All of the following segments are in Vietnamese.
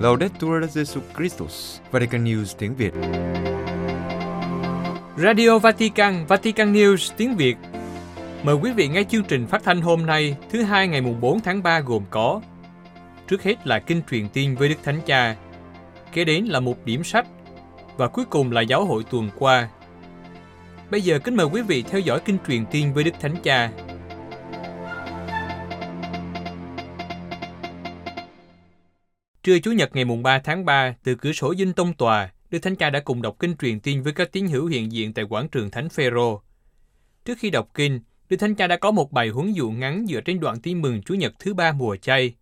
Laudetur Jesu Christus, Vatican News tiếng Việt. Radio Vatican, Vatican News tiếng Việt. Mời quý vị nghe chương trình phát thanh hôm nay, thứ hai ngày mùng 4 tháng 3 gồm có Trước hết là kinh truyền tin với Đức Thánh Cha, kế đến là một điểm sách và cuối cùng là giáo hội tuần qua. Bây giờ kính mời quý vị theo dõi kinh truyền tin với Đức Thánh Cha. Trưa Chủ nhật ngày mùng 3 tháng 3, từ cửa sổ dinh tông tòa, Đức Thánh Cha đã cùng đọc kinh truyền tin với các tín hữu hiện diện tại quảng trường Thánh Phêrô. Trước khi đọc kinh, Đức Thánh Cha đã có một bài huấn dụ ngắn dựa trên đoạn tin mừng Chủ nhật thứ ba mùa chay.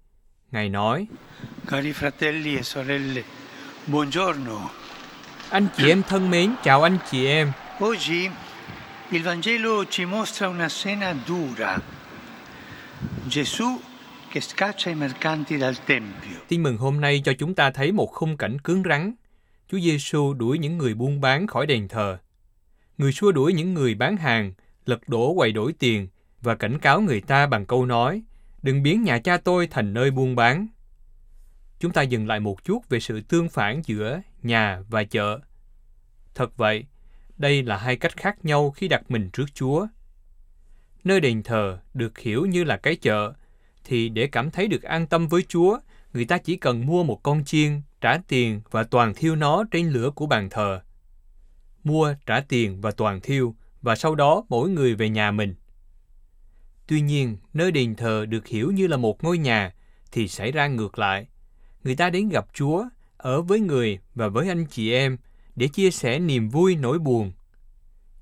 Ngài nói, Cari fratelli e sorelle, buongiorno. Anh chị em thân mến, chào anh chị em. Oggi il Vangelo ci mostra una scena dura. Gesù che scaccia i mercanti dal Tempio. Tin mừng hôm nay cho chúng ta thấy một khung cảnh cứng rắn. Chúa Giêsu đuổi những người buôn bán khỏi đền thờ. Người xua đuổi những người bán hàng, lật đổ quầy đổi tiền và cảnh cáo người ta bằng câu nói đừng biến nhà cha tôi thành nơi buôn bán. Chúng ta dừng lại một chút về sự tương phản giữa nhà và chợ. Thật vậy, đây là hai cách khác nhau khi đặt mình trước Chúa. Nơi đền thờ được hiểu như là cái chợ, thì để cảm thấy được an tâm với Chúa, người ta chỉ cần mua một con chiên, trả tiền và toàn thiêu nó trên lửa của bàn thờ. Mua, trả tiền và toàn thiêu, và sau đó mỗi người về nhà mình. Tuy nhiên, nơi đền thờ được hiểu như là một ngôi nhà, thì xảy ra ngược lại. Người ta đến gặp Chúa, ở với người và với anh chị em, để chia sẻ niềm vui nỗi buồn.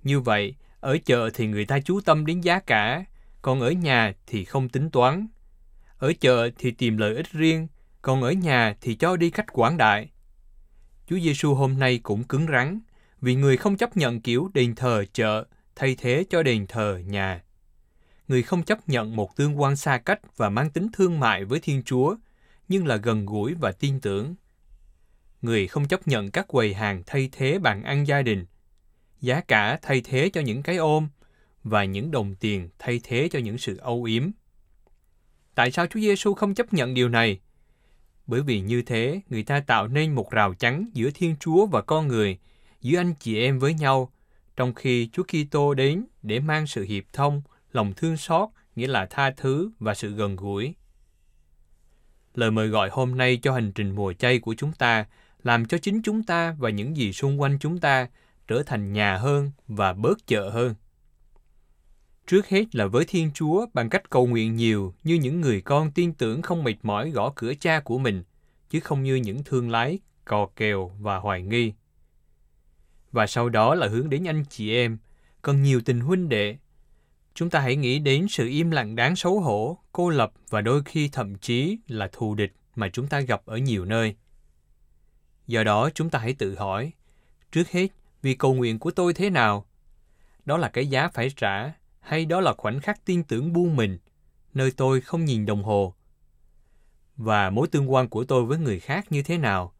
Như vậy, ở chợ thì người ta chú tâm đến giá cả, còn ở nhà thì không tính toán. Ở chợ thì tìm lợi ích riêng, còn ở nhà thì cho đi cách quảng đại. Chúa Giêsu hôm nay cũng cứng rắn, vì người không chấp nhận kiểu đền thờ chợ thay thế cho đền thờ nhà. Người không chấp nhận một tương quan xa cách và mang tính thương mại với Thiên Chúa, nhưng là gần gũi và tin tưởng. Người không chấp nhận các quầy hàng thay thế bàn ăn gia đình, giá cả thay thế cho những cái ôm và những đồng tiền thay thế cho những sự âu yếm. Tại sao Chúa Giêsu không chấp nhận điều này? Bởi vì như thế, người ta tạo nên một rào chắn giữa Thiên Chúa và con người, giữa anh chị em với nhau, trong khi Chúa Kitô đến để mang sự hiệp thông, lòng thương xót, nghĩa là tha thứ và sự gần gũi. Lời mời gọi hôm nay cho hành trình mùa chay của chúng ta làm cho chính chúng ta và những gì xung quanh chúng ta trở thành nhà hơn và bớt chợ hơn. Trước hết là với Thiên Chúa bằng cách cầu nguyện nhiều như những người con tin tưởng không mệt mỏi gõ cửa cha của mình, chứ không như những thương lái, cò kèo và hoài nghi. Và sau đó là hướng đến anh chị em, cần nhiều tình huynh đệ. Chúng ta hãy nghĩ đến sự im lặng đáng xấu hổ, cô lập và đôi khi thậm chí là thù địch mà chúng ta gặp ở nhiều nơi. Do đó chúng ta hãy tự hỏi, trước hết, vì cầu nguyện của tôi thế nào? Đó là cái giá phải trả, hay đó là khoảnh khắc tin tưởng buông mình, nơi tôi không nhìn đồng hồ? Và mối tương quan của tôi với người khác như thế nào?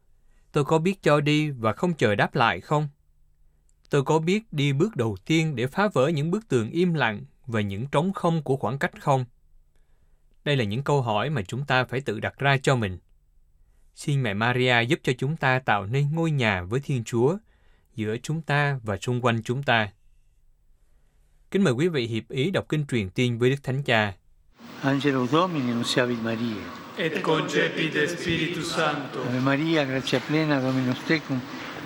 Tôi có biết cho đi và không chờ đáp lại không? Tôi có biết đi bước đầu tiên để phá vỡ những bức tường im lặng và những trống không của khoảng cách không? Đây là những câu hỏi mà chúng ta phải tự đặt ra cho mình. Xin mẹ Maria giúp cho chúng ta tạo nên ngôi nhà với Thiên Chúa giữa chúng ta và xung quanh chúng ta. Kính mời quý vị hiệp ý đọc kinh truyền tiên với Đức Thánh Cha. Angelo Domini, nunciavit Maria. et concepit Spiritus Sancto. Ave Maria, grazia plena, Dominus tecum,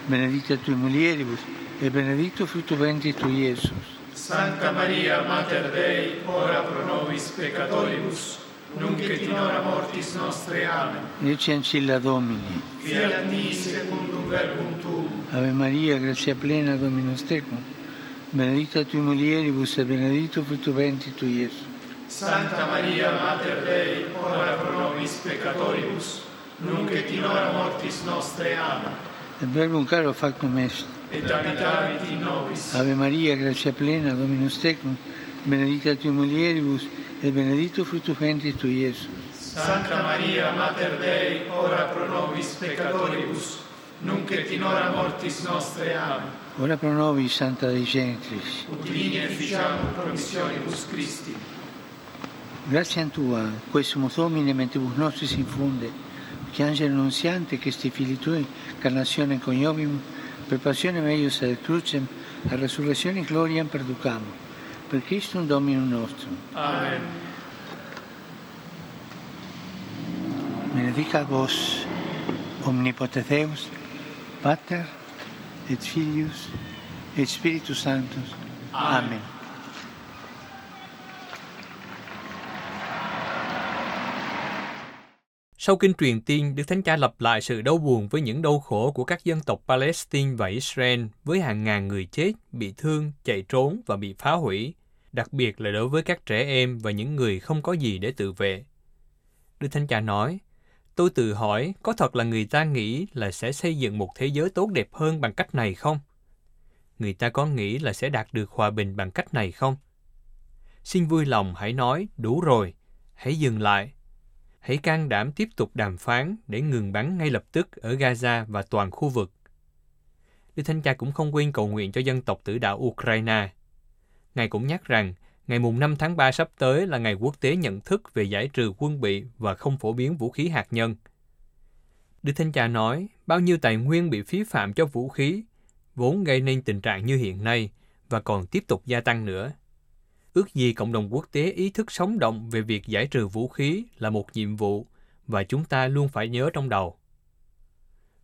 benedicta tui mulieribus, e benedictus fructus ventris tui, Iesus. Sancta Maria, Mater Dei, ora pro nobis peccatoribus, nunc et in hora mortis nostre. Amen. Ecce ancilla Domini. Fiat mi secundum verbum tuum. Ave Maria, grazia plena, Dominus tecum, benedicta tui mulieribus, e benedictus fructus ventris tui, Iesus. Sancta Maria, Mater Dei, ora pro nobis peccatoribus, nunc et in hora mortis nostre. Amen. Et verbum caro factum est. Et habitavit in nobis. Ave Maria, grazia plena, Dominus tecum, benedicta tui mulieribus, e benedictus fructus ventris tui, Iesus. Sancta Maria, Mater Dei, ora pro nobis peccatoribus, nunc et in hora mortis nostre. Amen. Ora pro nobis, Santa Dei Gentris. Ut vini efficiamur promissionibus Christi. Grazie a Tua, questo mentibus nostri si infunde, che angelo annunziante che sti figli Tui, carnazione coniovim, per passione meius ad crucem, a resurrezione gloriam perducamo, per Christum Dominum nostrum. Amen. Benedica vos, omnipotens Deus, Pater, et Filius, et Spiritus Sanctus. Amen. Sau kinh truyền tiên, Đức Thánh Cha lặp lại sự đau buồn với những đau khổ của các dân tộc Palestine và Israel với hàng ngàn người chết, bị thương, chạy trốn và bị phá hủy, đặc biệt là đối với các trẻ em và những người không có gì để tự vệ. Đức Thánh Cha nói, tôi tự hỏi có thật là người ta nghĩ là sẽ xây dựng một thế giới tốt đẹp hơn bằng cách này không? Người ta có nghĩ là sẽ đạt được hòa bình bằng cách này không? Xin vui lòng hãy nói, đủ rồi, hãy dừng lại, hãy can đảm tiếp tục đàm phán để ngừng bắn ngay lập tức ở Gaza và toàn khu vực. Đức Thánh Cha cũng không quên cầu nguyện cho dân tộc tử đạo Ukraine. Ngài cũng nhắc rằng, ngày mùng 5 tháng 3 sắp tới là ngày quốc tế nhận thức về giải trừ quân bị và không phổ biến vũ khí hạt nhân. Đức Thánh Cha nói, bao nhiêu tài nguyên bị phí phạm cho vũ khí, vốn gây nên tình trạng như hiện nay và còn tiếp tục gia tăng nữa. Ước gì cộng đồng quốc tế ý thức sống động về việc giải trừ vũ khí là một nhiệm vụ và chúng ta luôn phải nhớ trong đầu.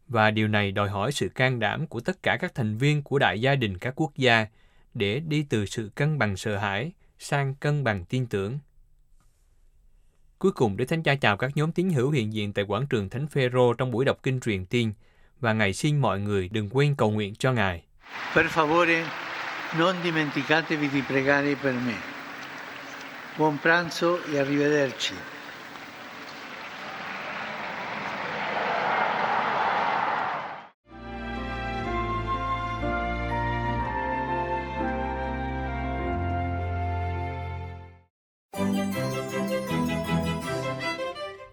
Và điều này đòi hỏi sự can đảm của tất cả các thành viên của đại gia đình các quốc gia để đi từ sự cân bằng sợ hãi sang cân bằng tin tưởng. Cuối cùng, Đức Thánh Cha chào các nhóm tín hữu hiện diện tại quảng trường Thánh Phêrô trong buổi đọc kinh truyền tiên và Ngài xin mọi người đừng quên cầu nguyện cho Ngài. Per favore, non dimenticatevi di pregare per me. Buon pranzo e arrivederci.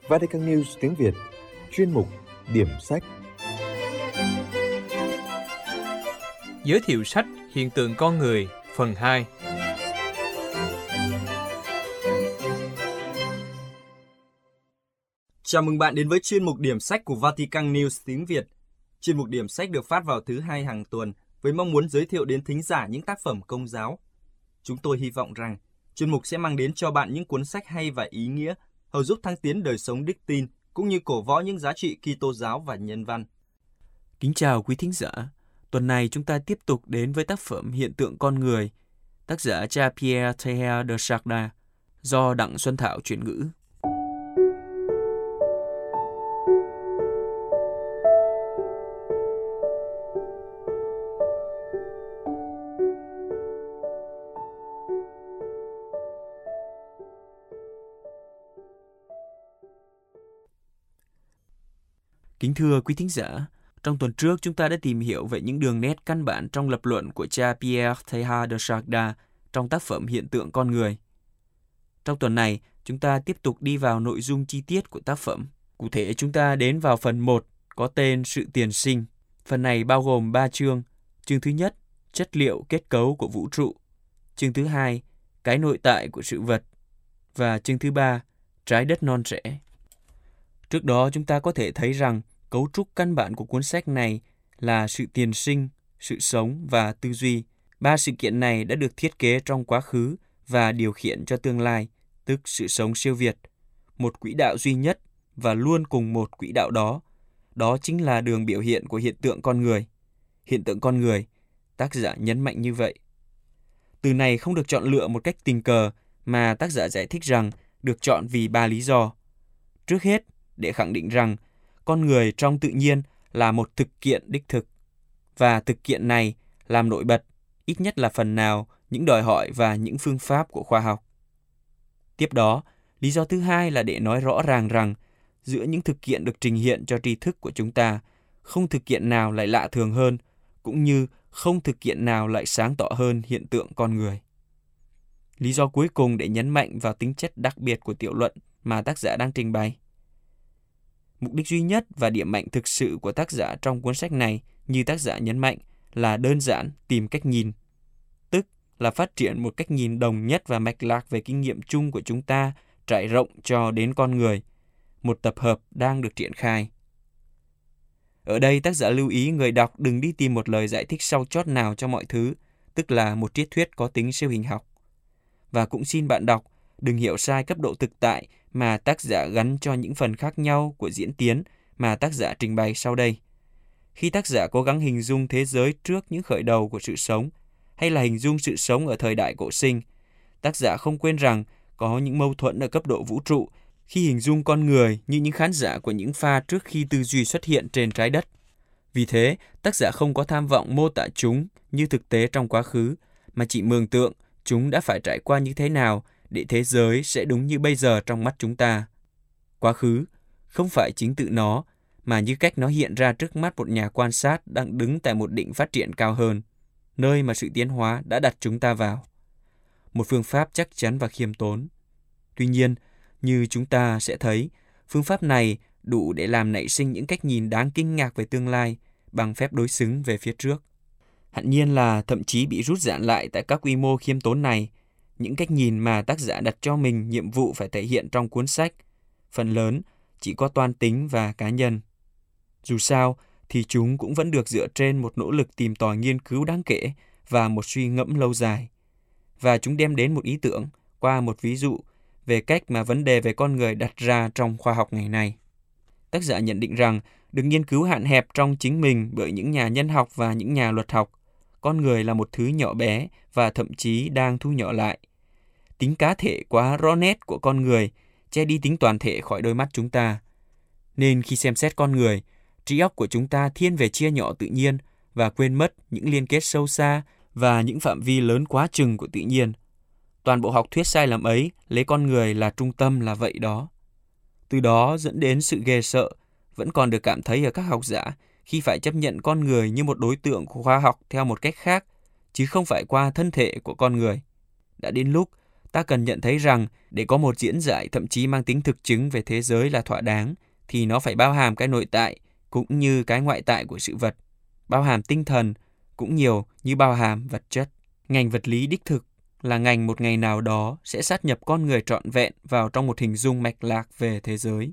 Vatican News tiếng Việt Chuyên mục Điểm sách Giới thiệu sách Hiện tượng con người phần 2 Chào mừng bạn đến với chuyên mục điểm sách của Vatican News tiếng Việt. Chuyên mục điểm sách được phát vào thứ hai hàng tuần với mong muốn giới thiệu đến thính giả những tác phẩm công giáo. Chúng tôi hy vọng rằng chuyên mục sẽ mang đến cho bạn những cuốn sách hay và ý nghĩa, hầu giúp thăng tiến đời sống đức tin cũng như cổ võ những giá trị Kitô giáo và nhân văn. Kính chào quý thính giả. Tuần này chúng ta tiếp tục đến với tác phẩm Hiện tượng con người, tác giả cha Pierre Teilhard de Chardin, do Đặng Xuân Thảo chuyển ngữ. Kính thưa quý thính giả, trong tuần trước chúng ta đã tìm hiểu về những đường nét căn bản trong lập luận của cha Pierre Teilhard de Chardin trong tác phẩm Hiện tượng con người. Trong tuần này, chúng ta tiếp tục đi vào nội dung chi tiết của tác phẩm. Cụ thể chúng ta đến vào phần 1 có tên Sự tiền sinh. Phần này bao gồm 3 chương. Chương thứ nhất, chất liệu kết cấu của vũ trụ. Chương thứ hai, cái nội tại của sự vật. Và chương thứ ba, trái đất non trẻ. Trước đó chúng ta có thể thấy rằng cấu trúc căn bản của cuốn sách này là sự tiền sinh, sự sống và tư duy. Ba sự kiện này đã được thiết kế trong quá khứ và điều khiển cho tương lai, tức sự sống siêu việt, một quỹ đạo duy nhất và luôn cùng một quỹ đạo đó. Đó chính là đường biểu hiện của hiện tượng con người. Hiện tượng con người, tác giả nhấn mạnh như vậy. Từ này không được chọn lựa một cách tình cờ mà tác giả giải thích rằng được chọn vì ba lý do. Trước hết, để khẳng định rằng con người trong tự nhiên là một thực kiện đích thực và thực kiện này làm nổi bật ít nhất là phần nào những đòi hỏi và những phương pháp của khoa học. Tiếp đó, lý do thứ hai là để nói rõ ràng rằng giữa những thực kiện được trình hiện cho tri thức của chúng ta, không thực kiện nào lại lạ thường hơn, cũng như không thực kiện nào lại sáng tỏ hơn hiện tượng con người. Lý do cuối cùng để nhấn mạnh vào tính chất đặc biệt của tiểu luận mà tác giả đang trình bày. Mục đích duy nhất và điểm mạnh thực sự của tác giả trong cuốn sách này, như tác giả nhấn mạnh, là đơn giản tìm cách nhìn. Tức là phát triển một cách nhìn đồng nhất và mạch lạc về kinh nghiệm chung của chúng ta trải rộng cho đến con người. Một tập hợp đang được triển khai. Ở đây tác giả lưu ý người đọc đừng đi tìm một lời giải thích sau chót nào cho mọi thứ, tức là một triết thuyết có tính siêu hình học. Và cũng xin bạn đọc đừng hiểu sai cấp độ thực tại mà tác giả gắn cho những phần khác nhau của diễn tiến mà tác giả trình bày sau đây. Khi tác giả cố gắng hình dung thế giới trước những khởi đầu của sự sống, hay là hình dung sự sống ở thời đại cổ sinh, tác giả không quên rằng có những mâu thuẫn ở cấp độ vũ trụ khi hình dung con người như những khán giả của những pha trước khi tư duy xuất hiện trên trái đất. Vì thế, tác giả không có tham vọng mô tả chúng như thực tế trong quá khứ, mà chỉ mường tượng chúng đã phải trải qua như thế nào để thế giới sẽ đúng như bây giờ trong mắt chúng ta. Quá khứ không phải chính tự nó, mà như cách nó hiện ra trước mắt một nhà quan sát đang đứng tại một đỉnh phát triển cao hơn, nơi mà sự tiến hóa đã đặt chúng ta vào. Một phương pháp chắc chắn và khiêm tốn. Tuy nhiên, như chúng ta sẽ thấy, phương pháp này đủ để làm nảy sinh những cách nhìn đáng kinh ngạc về tương lai bằng phép đối xứng về phía trước. Hẳn nhiên là thậm chí bị rút giãn lại tại các quy mô khiêm tốn này, những cách nhìn mà tác giả đặt cho mình nhiệm vụ phải thể hiện trong cuốn sách, phần lớn chỉ có toan tính và cá nhân. Dù sao, thì chúng cũng vẫn được dựa trên một nỗ lực tìm tòi nghiên cứu đáng kể và một suy ngẫm lâu dài. Và chúng đem đến một ý tưởng qua một ví dụ về cách mà vấn đề về con người đặt ra trong khoa học ngày nay. Tác giả nhận định rằng được nghiên cứu hạn hẹp trong chính mình bởi những nhà nhân học và những nhà luật học. Con người là một thứ nhỏ bé và thậm chí đang thu nhỏ lại. Tính cá thể quá rõ nét của con người che đi tính toàn thể khỏi đôi mắt chúng ta. Nên khi xem xét con người, trí óc của chúng ta thiên về chia nhỏ tự nhiên và quên mất những liên kết sâu xa và những phạm vi lớn quá chừng của tự nhiên. Toàn bộ học thuyết sai lầm ấy lấy con người là trung tâm là vậy đó. Từ đó dẫn đến sự ghê sợ vẫn còn được cảm thấy ở các học giả khi phải chấp nhận con người như một đối tượng của khoa học theo một cách khác, chứ không phải qua thân thể của con người. Đã đến lúc ta cần nhận thấy rằng để có một diễn giải thậm chí mang tính thực chứng về thế giới là thỏa đáng, thì nó phải bao hàm cái nội tại cũng như cái ngoại tại của sự vật, bao hàm tinh thần cũng nhiều như bao hàm vật chất. Ngành vật lý đích thực là ngành một ngày nào đó sẽ sát nhập con người trọn vẹn vào trong một hình dung mạch lạc về thế giới.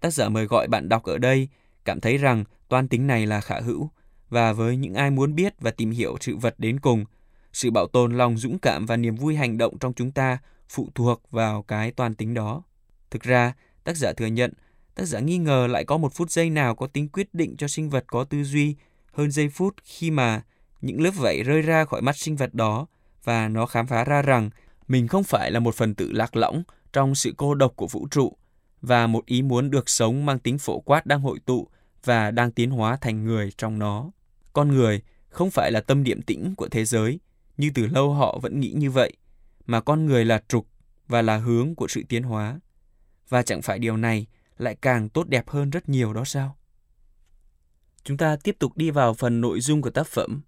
Tác giả mời gọi bạn đọc ở đây cảm thấy rằng toan tính này là khả hữu và với những ai muốn biết và tìm hiểu sự vật đến cùng, sự bảo tồn lòng dũng cảm và niềm vui hành động trong chúng ta phụ thuộc vào cái toan tính đó. Thực ra, tác giả thừa nhận, tác giả nghi ngờ lại có một phút giây nào có tính quyết định cho sinh vật có tư duy hơn giây phút khi mà những lớp vảy rơi ra khỏi mắt sinh vật đó và nó khám phá ra rằng mình không phải là một phần tử lạc lõng trong sự cô độc của vũ trụ và một ý muốn được sống mang tính phổ quát đang hội tụ và đang tiến hóa thành người trong nó. Con người không phải là tâm điểm tĩnh của thế giới, như từ lâu họ vẫn nghĩ như vậy, mà con người là trục và là hướng của sự tiến hóa. Và chẳng phải điều này lại càng tốt đẹp hơn rất nhiều đó sao? Chúng ta tiếp tục đi vào phần nội dung của tác phẩm.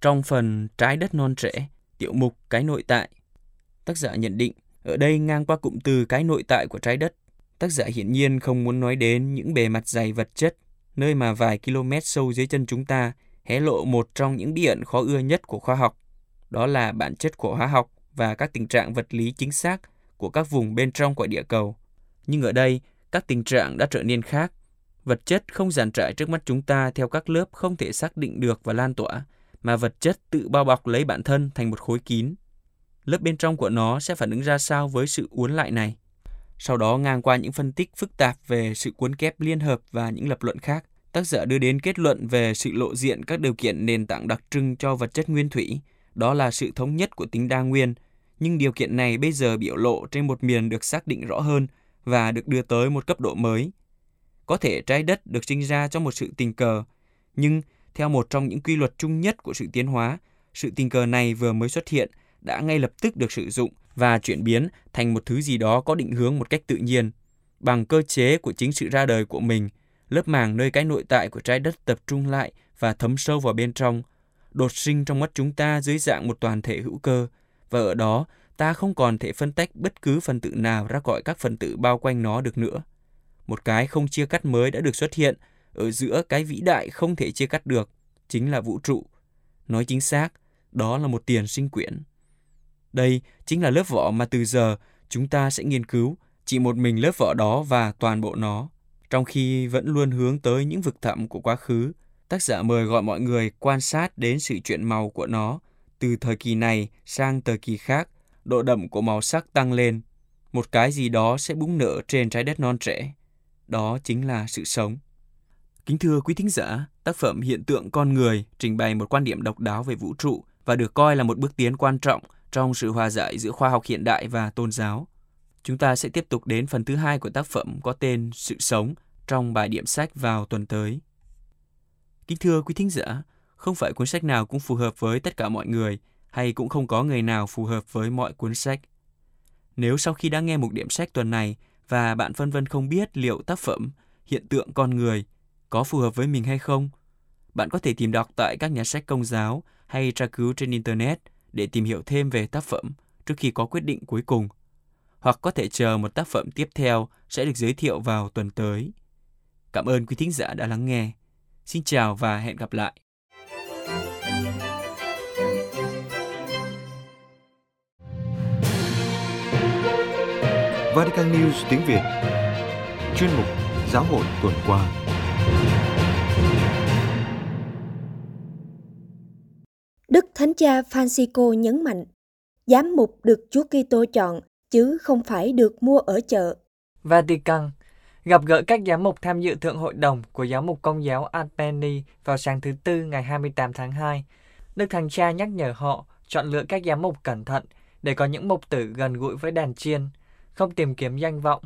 Trong phần Trái đất non trẻ, tiểu mục Cái nội tại, tác giả nhận định ở đây ngang qua cụm từ cái nội tại của trái đất Tác giả hiển nhiên không muốn nói đến những bề mặt dày vật chất, nơi mà vài km sâu dưới chân chúng ta hé lộ một trong những bí ẩn khó ưa nhất của khoa học. Đó là bản chất của hóa học và các tình trạng vật lý chính xác của các vùng bên trong quả địa cầu. Nhưng ở đây, các tình trạng đã trở nên khác. Vật chất không giàn trải trước mắt chúng ta theo các lớp không thể xác định được và lan tỏa, mà vật chất tự bao bọc lấy bản thân thành một khối kín. Lớp bên trong của nó sẽ phản ứng ra sao với sự uốn lại này? Sau đó ngang qua những phân tích phức tạp về sự cuốn kép liên hợp và những lập luận khác, tác giả đưa đến kết luận về sự lộ diện các điều kiện nền tảng đặc trưng cho vật chất nguyên thủy, đó là sự thống nhất của tính đa nguyên, nhưng điều kiện này bây giờ biểu lộ trên một miền được xác định rõ hơn và được đưa tới một cấp độ mới. Có thể trái đất được sinh ra trong một sự tình cờ, nhưng theo một trong những quy luật chung nhất của sự tiến hóa, sự tình cờ này vừa mới xuất hiện đã ngay lập tức được sử dụng và chuyển biến thành một thứ gì đó có định hướng một cách tự nhiên. Bằng cơ chế của chính sự ra đời của mình, lớp màng nơi cái nội tại của trái đất tập trung lại và thấm sâu vào bên trong, đột sinh trong mắt chúng ta dưới dạng một toàn thể hữu cơ, và ở đó ta không còn thể phân tách bất cứ phần tử nào ra khỏi các phần tử bao quanh nó được nữa. Một cái không chia cắt mới đã được xuất hiện ở giữa cái vĩ đại không thể chia cắt được, chính là vũ trụ. Nói chính xác, đó là một tiền sinh quyển. Đây chính là lớp vỏ mà từ giờ Chúng ta sẽ nghiên cứu chỉ một mình lớp vỏ đó và toàn bộ nó, trong khi vẫn luôn hướng tới những vực thẳm của quá khứ. Tác giả mời gọi mọi người quan sát đến sự chuyển màu của nó từ thời kỳ này sang thời kỳ khác, độ đậm của màu sắc tăng lên. Một cái gì đó sẽ búng nở trên trái đất non trẻ. Đó chính là sự sống. Kính thưa quý thính giả, tác phẩm Hiện tượng con người trình bày một quan điểm độc đáo về vũ trụ và được coi là một bước tiến quan trọng trong sự hòa giải giữa khoa học hiện đại và tôn giáo. Chúng ta sẽ tiếp tục đến phần thứ hai của tác phẩm có tên Sự sống trong bài điểm sách vào tuần tới. Kính thưa quý thính giả, không phải cuốn sách nào cũng phù hợp với tất cả mọi người, hay cũng không có người nào phù hợp với mọi cuốn sách. Nếu sau khi đã nghe một điểm sách tuần này và bạn phân vân không biết liệu tác phẩm Hiện tượng con người có phù hợp với mình hay không, bạn có thể tìm đọc tại các nhà sách công giáo hay tra cứu trên Internet để tìm hiểu thêm về tác phẩm trước khi có quyết định cuối cùng. Hoặc có thể chờ một tác phẩm tiếp theo sẽ được giới thiệu vào tuần tới. Cảm ơn quý thính giả đã lắng nghe. Xin chào và hẹn gặp lại. Vatican News tiếng Việt, Chuyên mục Giáo hội tuần qua Đức Thánh Cha Francisco nhấn mạnh, giám mục được Chúa Kitô chọn chứ không phải được mua ở chợ. Vatican gặp gỡ các giám mục tham dự thượng hội đồng của giáo mục công giáo Albany vào sáng thứ Tư ngày 28 tháng 2. Đức Thánh Cha nhắc nhở họ chọn lựa các giám mục cẩn thận để có những mục tử gần gũi với đàn chiên, không tìm kiếm danh vọng.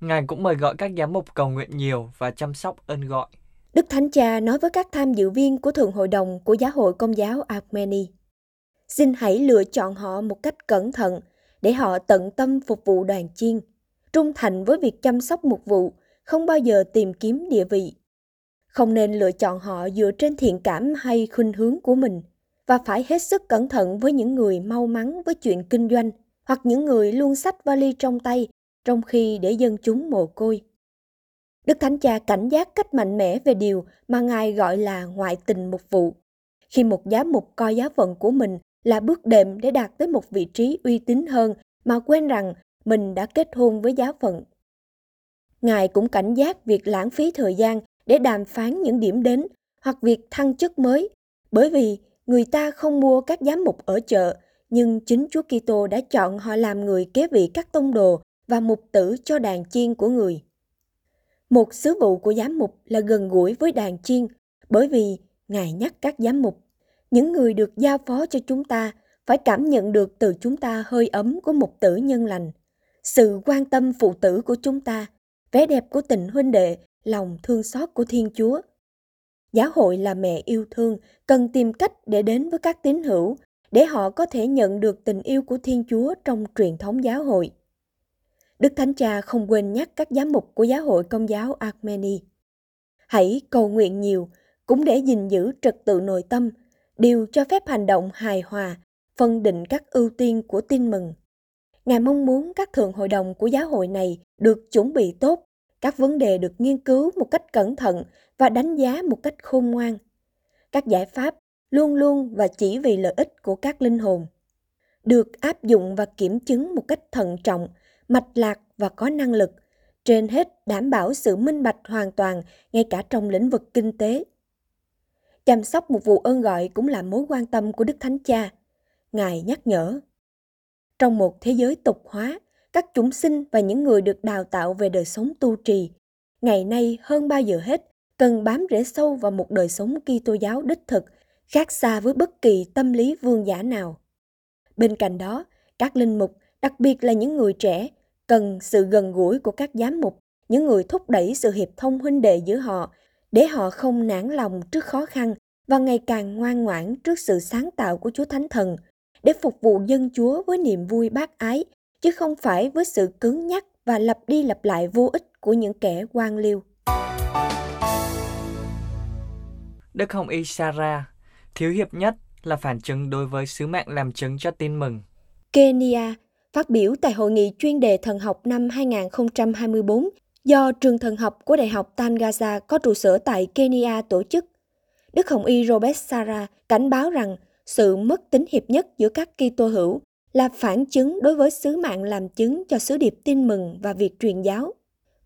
Ngài cũng mời gọi các giám mục cầu nguyện nhiều và chăm sóc ơn gọi. Đức Thánh Cha nói với các tham dự viên của Thượng Hội đồng của Giáo hội Công giáo Armeni. Xin hãy lựa chọn họ một cách cẩn thận để họ tận tâm phục vụ đoàn chiên, trung thành với việc chăm sóc mục vụ, không bao giờ tìm kiếm địa vị. Không nên lựa chọn họ dựa trên thiện cảm hay khuynh hướng của mình và phải hết sức cẩn thận với những người mau mắn với chuyện kinh doanh hoặc những người luôn sách vali trong tay trong khi để dân chúng mồ côi. Đức Thánh Cha cảnh giác cách mạnh mẽ về điều mà Ngài gọi là ngoại tình mục vụ. Khi một giám mục coi giáo phận của mình là bước đệm để đạt tới một vị trí uy tín hơn mà quên rằng mình đã kết hôn với giáo phận. Ngài cũng cảnh giác việc lãng phí thời gian để đàm phán những điểm đến hoặc việc thăng chức mới, bởi vì người ta không mua các giám mục ở chợ, nhưng chính Chúa Kitô đã chọn họ làm người kế vị các tông đồ và mục tử cho đàn chiên của người. Một sứ vụ của giám mục là gần gũi với đàn chiên, bởi vì Ngài nhắc các giám mục, những người được giao phó cho chúng ta phải cảm nhận được từ chúng ta hơi ấm của một tử nhân lành, sự quan tâm phụ tử của chúng ta, vẻ đẹp của tình huynh đệ, lòng thương xót của Thiên Chúa. Giáo hội là mẹ yêu thương, cần tìm cách để đến với các tín hữu, để họ có thể nhận được tình yêu của Thiên Chúa trong truyền thống giáo hội. Đức Thánh Cha không quên nhắc các giám mục của giáo hội công giáo Armeni. Hãy cầu nguyện nhiều, cũng để gìn giữ trật tự nội tâm, điều cho phép hành động hài hòa, phân định các ưu tiên của tin mừng. Ngài mong muốn các thượng hội đồng của giáo hội này được chuẩn bị tốt, các vấn đề được nghiên cứu một cách cẩn thận và đánh giá một cách khôn ngoan. Các giải pháp luôn luôn và chỉ vì lợi ích của các linh hồn. Được áp dụng và kiểm chứng một cách thận trọng – mạch lạc và có năng lực, trên hết đảm bảo sự minh bạch hoàn toàn ngay cả trong lĩnh vực kinh tế. Chăm sóc một vụ ơn gọi cũng là mối quan tâm của Đức Thánh Cha. Ngài nhắc nhở. Trong một thế giới tục hóa, các chúng sinh và những người được đào tạo về đời sống tu trì, ngày nay hơn bao giờ hết cần bám rễ sâu vào một đời sống Kitô giáo đích thực, khác xa với bất kỳ tâm lý vương giả nào. Bên cạnh đó, các linh mục đặc biệt là những người trẻ, cần sự gần gũi của các giám mục, những người thúc đẩy sự hiệp thông huynh đệ giữa họ, để họ không nản lòng trước khó khăn và ngày càng ngoan ngoãn trước sự sáng tạo của Chúa Thánh Thần, để phục vụ dân Chúa với niềm vui bác ái, chứ không phải với sự cứng nhắc và lặp đi lặp lại vô ích của những kẻ quan liêu. Đức Hồng Y Sarah, thiếu hiệp nhất là phản chứng đối với sứ mạng làm chứng cho tin mừng. Kenya Phát biểu tại hội nghị chuyên đề thần học năm 2024 do trường thần học của Đại học Tangaza có trụ sở tại Kenya tổ chức, Đức Hồng Y Robert Sara cảnh báo rằng sự mất tính hiệp nhất giữa các Kitô hữu là phản chứng đối với sứ mạng làm chứng cho sứ điệp tin mừng và việc truyền giáo.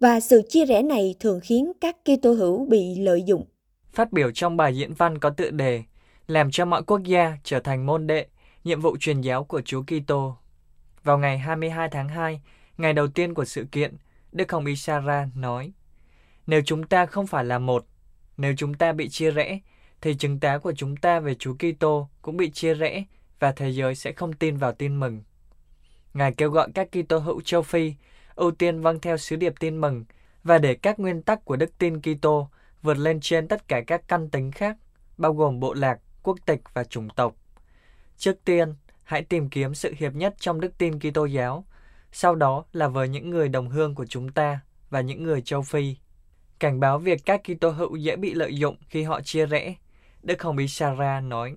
Và sự chia rẽ này thường khiến các Kitô hữu bị lợi dụng. Phát biểu trong bài diễn văn có tựa đề Làm cho mọi quốc gia trở thành môn đệ, nhiệm vụ truyền giáo của Chúa Kitô. Vào ngày 22 tháng 2, ngày đầu tiên của sự kiện, Đức Hồng Isara nói Nếu chúng ta không phải là một, nếu chúng ta bị chia rẽ, thì chứng tá của chúng ta về Chúa Kitô cũng bị chia rẽ và thế giới sẽ không tin vào tin mừng. Ngài kêu gọi các Kitô hữu châu Phi ưu tiên vâng theo sứ điệp tin mừng và để các nguyên tắc của đức tin Kitô vượt lên trên tất cả các căn tính khác, bao gồm bộ lạc, quốc tịch và chủng tộc. Trước tiên, hãy tìm kiếm sự hiệp nhất trong đức tin Kitô giáo, sau đó là với những người đồng hương của chúng ta và những người châu Phi. Cảnh báo việc các Kitô hữu dễ bị lợi dụng khi họ chia rẽ, Đức Hồng Bí Sarah nói: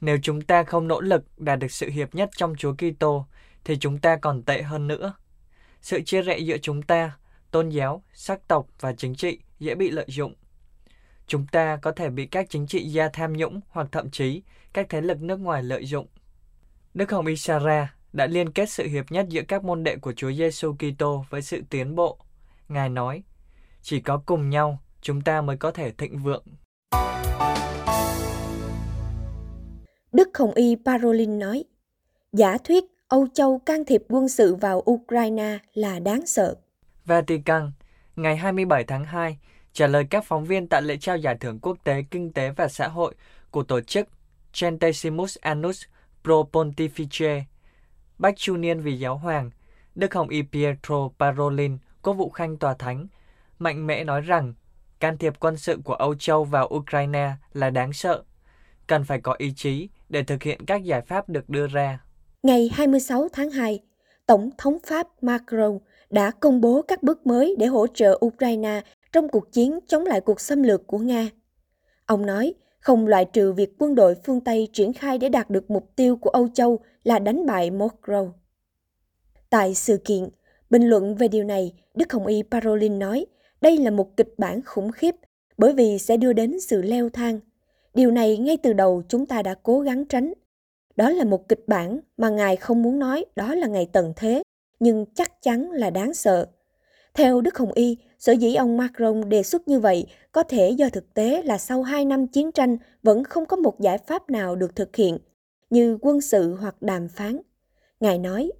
Nếu chúng ta không nỗ lực đạt được sự hiệp nhất trong Chúa Kitô, thì chúng ta còn tệ hơn nữa. Sự chia rẽ giữa chúng ta, tôn giáo, sắc tộc và chính trị dễ bị lợi dụng. Chúng ta có thể bị các chính trị gia tham nhũng hoặc thậm chí các thế lực nước ngoài lợi dụng. Đức Hồng Isara đã liên kết sự hiệp nhất giữa các môn đệ của Chúa Giêsu Kitô với sự tiến bộ. Ngài nói, chỉ có cùng nhau chúng ta mới có thể thịnh vượng. Đức Hồng Y Parolin nói, giả thuyết Âu Châu can thiệp quân sự vào Ukraine là đáng sợ. Vatican, ngày 27 tháng 2, trả lời các phóng viên tại lễ trao giải thưởng quốc tế kinh tế và xã hội của tổ chức Centesimus Annus Pro Pontifice, Bách Chu Niên vì Giáo Hoàng, Đức Hồng Y Pietro Parolin, có vụ khanh tòa thánh, mạnh mẽ nói rằng can thiệp quân sự của Âu Châu vào Ukraine là đáng sợ, cần phải có ý chí để thực hiện các giải pháp được đưa ra. Ngày 26 tháng 2, Tổng thống Pháp Macron đã công bố các bước mới để hỗ trợ Ukraine trong cuộc chiến chống lại cuộc xâm lược của Nga. Ông nói không loại trừ việc quân đội phương Tây triển khai để đạt được mục tiêu của Âu Châu là đánh bại Moscow. Tại sự kiện, bình luận về điều này, Đức Hồng Y Parolin nói đây là một kịch bản khủng khiếp bởi vì sẽ đưa đến sự leo thang. Điều này ngay từ đầu chúng ta đã cố gắng tránh. Đó là một kịch bản mà Ngài không muốn nói đó là ngày tận thế, nhưng chắc chắn là đáng sợ. Theo Đức Hồng Y, sở dĩ ông Macron đề xuất như vậy có thể do thực tế là sau 2 năm chiến tranh vẫn không có một giải pháp nào được thực hiện, như quân sự hoặc đàm phán. Ngài nói,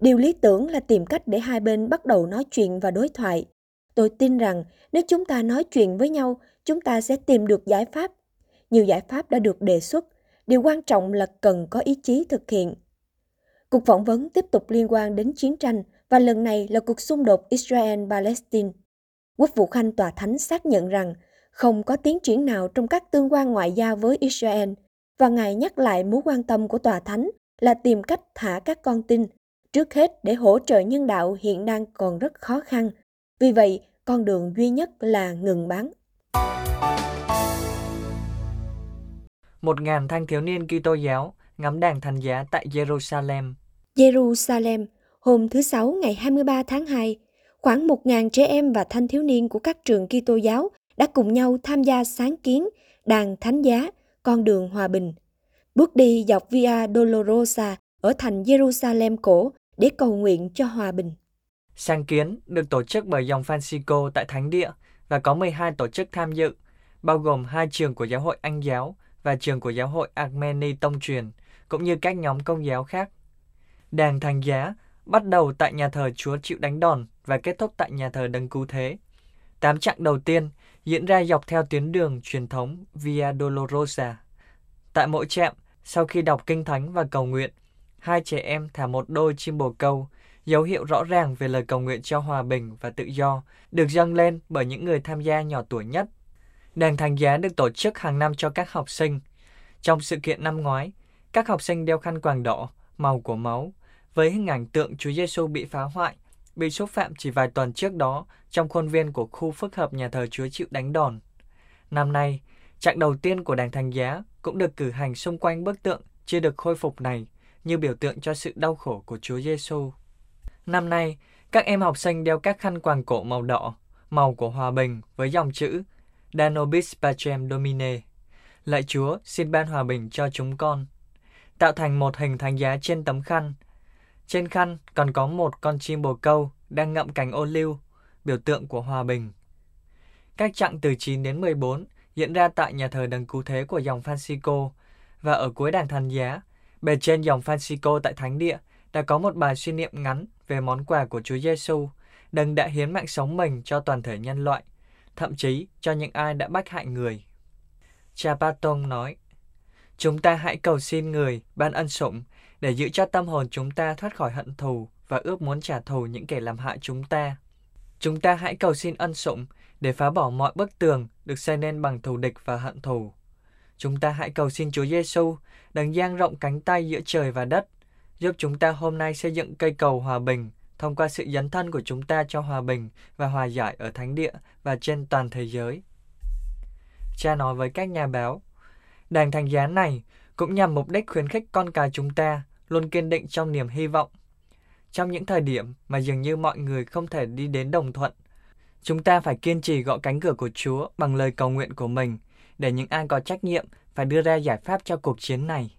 Điều lý tưởng là tìm cách để hai bên bắt đầu nói chuyện và đối thoại. Tôi tin rằng nếu chúng ta nói chuyện với nhau, chúng ta sẽ tìm được giải pháp. Nhiều giải pháp đã được đề xuất, điều quan trọng là cần có ý chí thực hiện. Cuộc phỏng vấn tiếp tục liên quan đến chiến tranh và lần này là cuộc xung đột Israel-Palestine. Quốc vụ Khanh Tòa Thánh xác nhận rằng không có tiến triển nào trong các tương quan ngoại giao với Israel và Ngài nhắc lại mối quan tâm của Tòa Thánh là tìm cách thả các con tin, trước hết để hỗ trợ nhân đạo hiện đang còn rất khó khăn. Vì vậy, con đường duy nhất là ngừng bắn. Một ngàn thanh thiếu niên Kitô giáo ngắm đàn thành giá tại Jerusalem. Jerusalem, hôm thứ Sáu ngày 23 tháng 2, khoảng 1.000 trẻ em và thanh thiếu niên của các trường Kitô giáo đã cùng nhau tham gia sáng kiến đàn thánh giá, con đường hòa bình. Bước đi dọc Via Dolorosa ở thành Jerusalem cổ để cầu nguyện cho hòa bình. Sáng kiến được tổ chức bởi dòng Francisco tại Thánh Địa và có 12 tổ chức tham dự, bao gồm hai trường của giáo hội Anh giáo và trường của giáo hội Armeni Tông truyền, cũng như các nhóm công giáo khác. Đàn thành giá bắt đầu tại nhà thờ Chúa chịu đánh đòn và kết thúc tại nhà thờ Đấng Cứu Thế. Tám chặng đầu tiên diễn ra dọc theo tuyến đường truyền thống Via Dolorosa. Tại mỗi trạm, sau khi đọc kinh thánh và cầu nguyện, hai trẻ em thả một đôi chim bồ câu, dấu hiệu rõ ràng về lời cầu nguyện cho hòa bình và tự do, được dâng lên bởi những người tham gia nhỏ tuổi nhất. Đàn thánh giá được tổ chức hàng năm cho các học sinh. Trong sự kiện năm ngoái, các học sinh đeo khăn quàng đỏ, màu của máu, với hình ảnh tượng Chúa Giêsu bị phá hoại, bị xúc phạm chỉ vài tuần trước đó trong khuôn viên của khu phức hợp nhà thờ Chúa chịu đánh đòn. Năm nay, trạng đầu tiên của đàn thánh giá cũng được cử hành xung quanh bức tượng chưa được khôi phục này như biểu tượng cho sự đau khổ của Chúa Giêsu. Năm nay, các em học sinh đeo các khăn quàng cổ màu đỏ, màu của hòa bình với dòng chữ Danobis Pacem Domine. Lạy Chúa, xin ban hòa bình cho chúng con. tạo thành một hình thánh giá trên tấm khăn. Trên khăn còn có một con chim bồ câu đang ngậm cành ô liu, biểu tượng của hòa bình. Các chặng từ 9 đến 14 diễn ra tại nhà thờ đấng cứu thế của dòng Francisco và ở cuối đàn thánh giá, bề trên dòng Francisco tại thánh địa đã có một bài suy niệm ngắn về món quà của Chúa Giêsu, đấng đã hiến mạng sống mình cho toàn thể nhân loại, thậm chí cho những ai đã bách hại người. Cha Patong nói, Chúng ta hãy cầu xin người ban ân sủng để giữ cho tâm hồn chúng ta thoát khỏi hận thù và ước muốn trả thù những kẻ làm hại chúng ta. Chúng ta hãy cầu xin ân sủng để phá bỏ mọi bức tường được xây nên bằng thù địch và hận thù. Chúng ta hãy cầu xin Chúa Giêsu đấng dang rộng cánh tay giữa trời và đất, giúp chúng ta hôm nay xây dựng cây cầu hòa bình thông qua sự dấn thân của chúng ta cho hòa bình và hòa giải ở thánh địa và trên toàn thế giới. Cha nói với các nhà báo, đàn thánh giá này cũng nhằm mục đích khuyến khích con cái chúng ta luôn kiên định trong niềm hy vọng. Trong những thời điểm mà dường như mọi người không thể đi đến đồng thuận, chúng ta phải kiên trì gõ cánh cửa của Chúa bằng lời cầu nguyện của mình để những ai có trách nhiệm phải đưa ra giải pháp cho cuộc chiến này.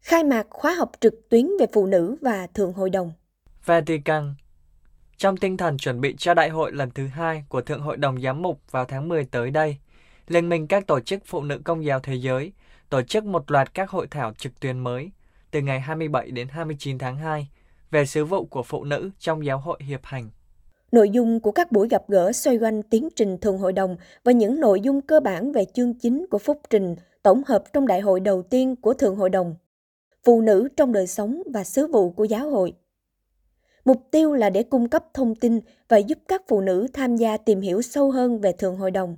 Khai mạc khóa học trực tuyến về phụ nữ và Thượng Hội đồng Vatican Trong tinh thần chuẩn bị cho đại hội lần thứ hai của Thượng Hội đồng Giám mục vào tháng 10 tới đây, Liên minh các tổ chức phụ nữ công giáo thế giới tổ chức một loạt các hội thảo trực tuyến mới từ ngày 27 đến 29 tháng 2 về sứ vụ của phụ nữ trong giáo hội hiệp hành. Nội dung của các buổi gặp gỡ xoay quanh tiến trình thường hội đồng và những nội dung cơ bản về chương chính của phúc trình tổng hợp trong đại hội đầu tiên của Thượng Hội đồng. Phụ nữ trong đời sống và sứ vụ của giáo hội. Mục tiêu là để cung cấp thông tin và giúp các phụ nữ tham gia tìm hiểu sâu hơn về Thượng Hội đồng.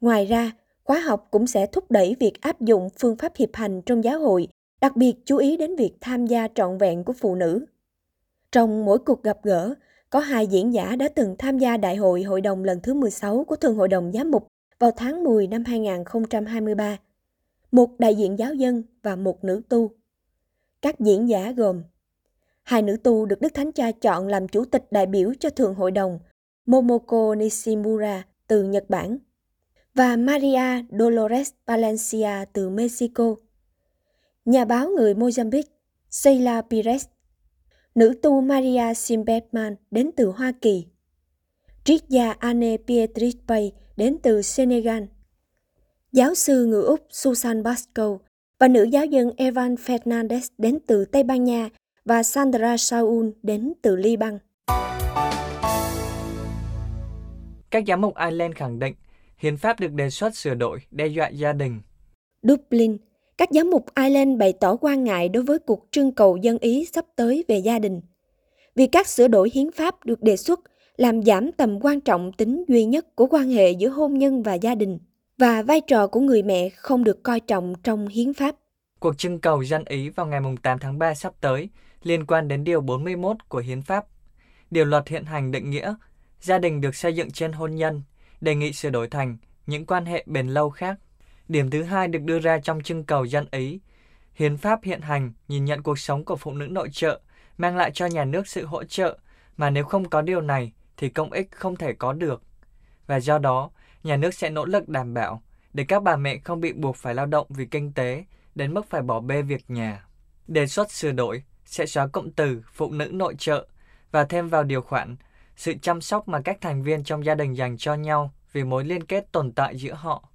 Ngoài ra, khóa học cũng sẽ thúc đẩy việc áp dụng phương pháp hiệp hành trong giáo hội, đặc biệt chú ý đến việc tham gia trọn vẹn của phụ nữ. Trong mỗi cuộc gặp gỡ, có hai diễn giả đã từng tham gia đại hội hội đồng lần thứ 16 của Thường hội đồng giám mục vào tháng 10 năm 2023. Một đại diện giáo dân và một nữ tu. Các diễn giả gồm Hai nữ tu được Đức Thánh Cha chọn làm chủ tịch đại biểu cho Thường hội đồng Momoko Nishimura từ Nhật Bản và Maria Dolores Valencia từ Mexico. Nhà báo người Mozambique Sheila Pires nữ tu Maria Simbetman đến từ Hoa Kỳ, triết gia Anne Pietrich Bay đến từ Senegal, giáo sư người Úc Susan Basco và nữ giáo dân Evan Fernandez đến từ Tây Ban Nha và Sandra Saul đến từ Liban. Các giám mục Ireland khẳng định hiến pháp được đề xuất sửa đổi đe dọa gia đình. Dublin, các giám mục Ireland bày tỏ quan ngại đối với cuộc trưng cầu dân Ý sắp tới về gia đình. Vì các sửa đổi hiến pháp được đề xuất làm giảm tầm quan trọng tính duy nhất của quan hệ giữa hôn nhân và gia đình và vai trò của người mẹ không được coi trọng trong hiến pháp. Cuộc trưng cầu dân Ý vào ngày 8 tháng 3 sắp tới liên quan đến Điều 41 của Hiến pháp. Điều luật hiện hành định nghĩa gia đình được xây dựng trên hôn nhân, đề nghị sửa đổi thành những quan hệ bền lâu khác. Điểm thứ hai được đưa ra trong trưng cầu dân Ý. Hiến pháp hiện hành nhìn nhận cuộc sống của phụ nữ nội trợ, mang lại cho nhà nước sự hỗ trợ, mà nếu không có điều này thì công ích không thể có được. Và do đó, nhà nước sẽ nỗ lực đảm bảo để các bà mẹ không bị buộc phải lao động vì kinh tế đến mức phải bỏ bê việc nhà. Đề xuất sửa đổi sẽ xóa cụm từ phụ nữ nội trợ và thêm vào điều khoản sự chăm sóc mà các thành viên trong gia đình dành cho nhau vì mối liên kết tồn tại giữa họ.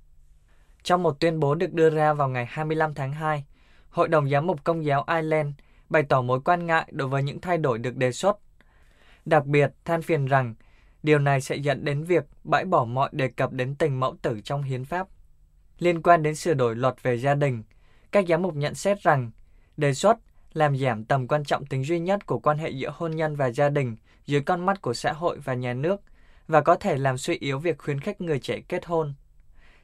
Trong một tuyên bố được đưa ra vào ngày 25 tháng 2, Hội đồng Giám mục Công giáo Ireland bày tỏ mối quan ngại đối với những thay đổi được đề xuất. Đặc biệt, than phiền rằng điều này sẽ dẫn đến việc bãi bỏ mọi đề cập đến tình mẫu tử trong hiến pháp. Liên quan đến sửa đổi luật về gia đình, các giám mục nhận xét rằng đề xuất làm giảm tầm quan trọng tính duy nhất của quan hệ giữa hôn nhân và gia đình dưới con mắt của xã hội và nhà nước và có thể làm suy yếu việc khuyến khích người trẻ kết hôn.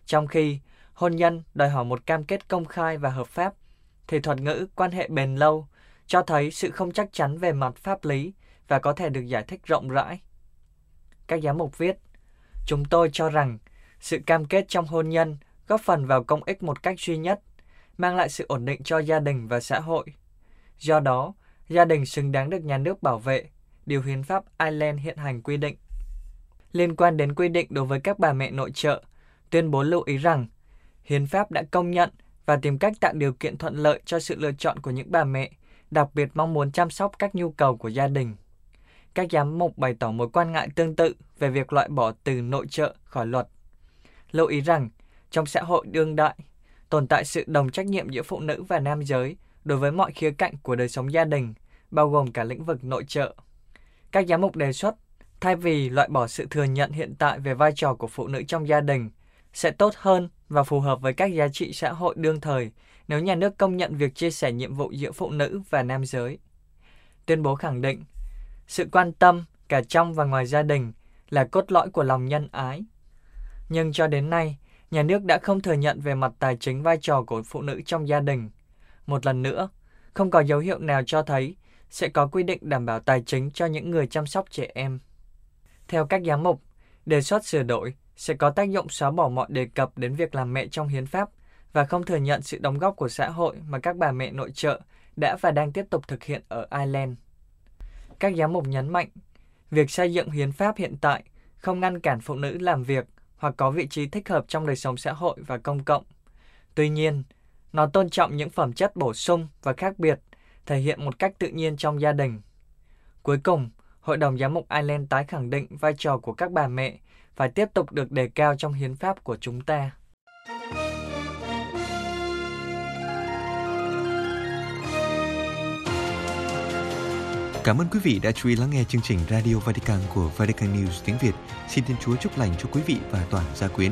Trong khi hôn nhân đòi hỏi một cam kết công khai và hợp pháp, thì thuật ngữ quan hệ bền lâu cho thấy sự không chắc chắn về mặt pháp lý và có thể được giải thích rộng rãi. Các giám mục viết, chúng tôi cho rằng sự cam kết trong hôn nhân góp phần vào công ích một cách duy nhất, mang lại sự ổn định cho gia đình và xã hội. Do đó, gia đình xứng đáng được nhà nước bảo vệ, điều hiến pháp Ireland hiện hành quy định. Liên quan đến quy định đối với các bà mẹ nội trợ, tuyên bố lưu ý rằng Hiến pháp đã công nhận và tìm cách tạo điều kiện thuận lợi cho sự lựa chọn của những bà mẹ, đặc biệt mong muốn chăm sóc các nhu cầu của gia đình. Các giám mục bày tỏ mối quan ngại tương tự về việc loại bỏ từ nội trợ khỏi luật. Lưu ý rằng, trong xã hội đương đại, tồn tại sự đồng trách nhiệm giữa phụ nữ và nam giới đối với mọi khía cạnh của đời sống gia đình, bao gồm cả lĩnh vực nội trợ. Các giám mục đề xuất, thay vì loại bỏ sự thừa nhận hiện tại về vai trò của phụ nữ trong gia đình, sẽ tốt hơn và phù hợp với các giá trị xã hội đương thời nếu nhà nước công nhận việc chia sẻ nhiệm vụ giữa phụ nữ và nam giới. Tuyên bố khẳng định, sự quan tâm cả trong và ngoài gia đình là cốt lõi của lòng nhân ái. Nhưng cho đến nay, nhà nước đã không thừa nhận về mặt tài chính vai trò của phụ nữ trong gia đình. Một lần nữa, không có dấu hiệu nào cho thấy sẽ có quy định đảm bảo tài chính cho những người chăm sóc trẻ em. Theo các giám mục, đề xuất sửa đổi sẽ có tác dụng xóa bỏ mọi đề cập đến việc làm mẹ trong hiến pháp và không thừa nhận sự đóng góp của xã hội mà các bà mẹ nội trợ đã và đang tiếp tục thực hiện ở Ireland. Các giám mục nhấn mạnh, việc xây dựng hiến pháp hiện tại không ngăn cản phụ nữ làm việc hoặc có vị trí thích hợp trong đời sống xã hội và công cộng. Tuy nhiên, nó tôn trọng những phẩm chất bổ sung và khác biệt, thể hiện một cách tự nhiên trong gia đình. Cuối cùng, Hội đồng Giám mục Ireland tái khẳng định vai trò của các bà mẹ phải tiếp tục được đề cao trong hiến pháp của chúng ta. Cảm ơn quý vị đã chú ý lắng nghe chương trình Radio Vatican của Vatican News tiếng Việt. Xin Thiên Chúa chúc lành cho quý vị và toàn gia quyến.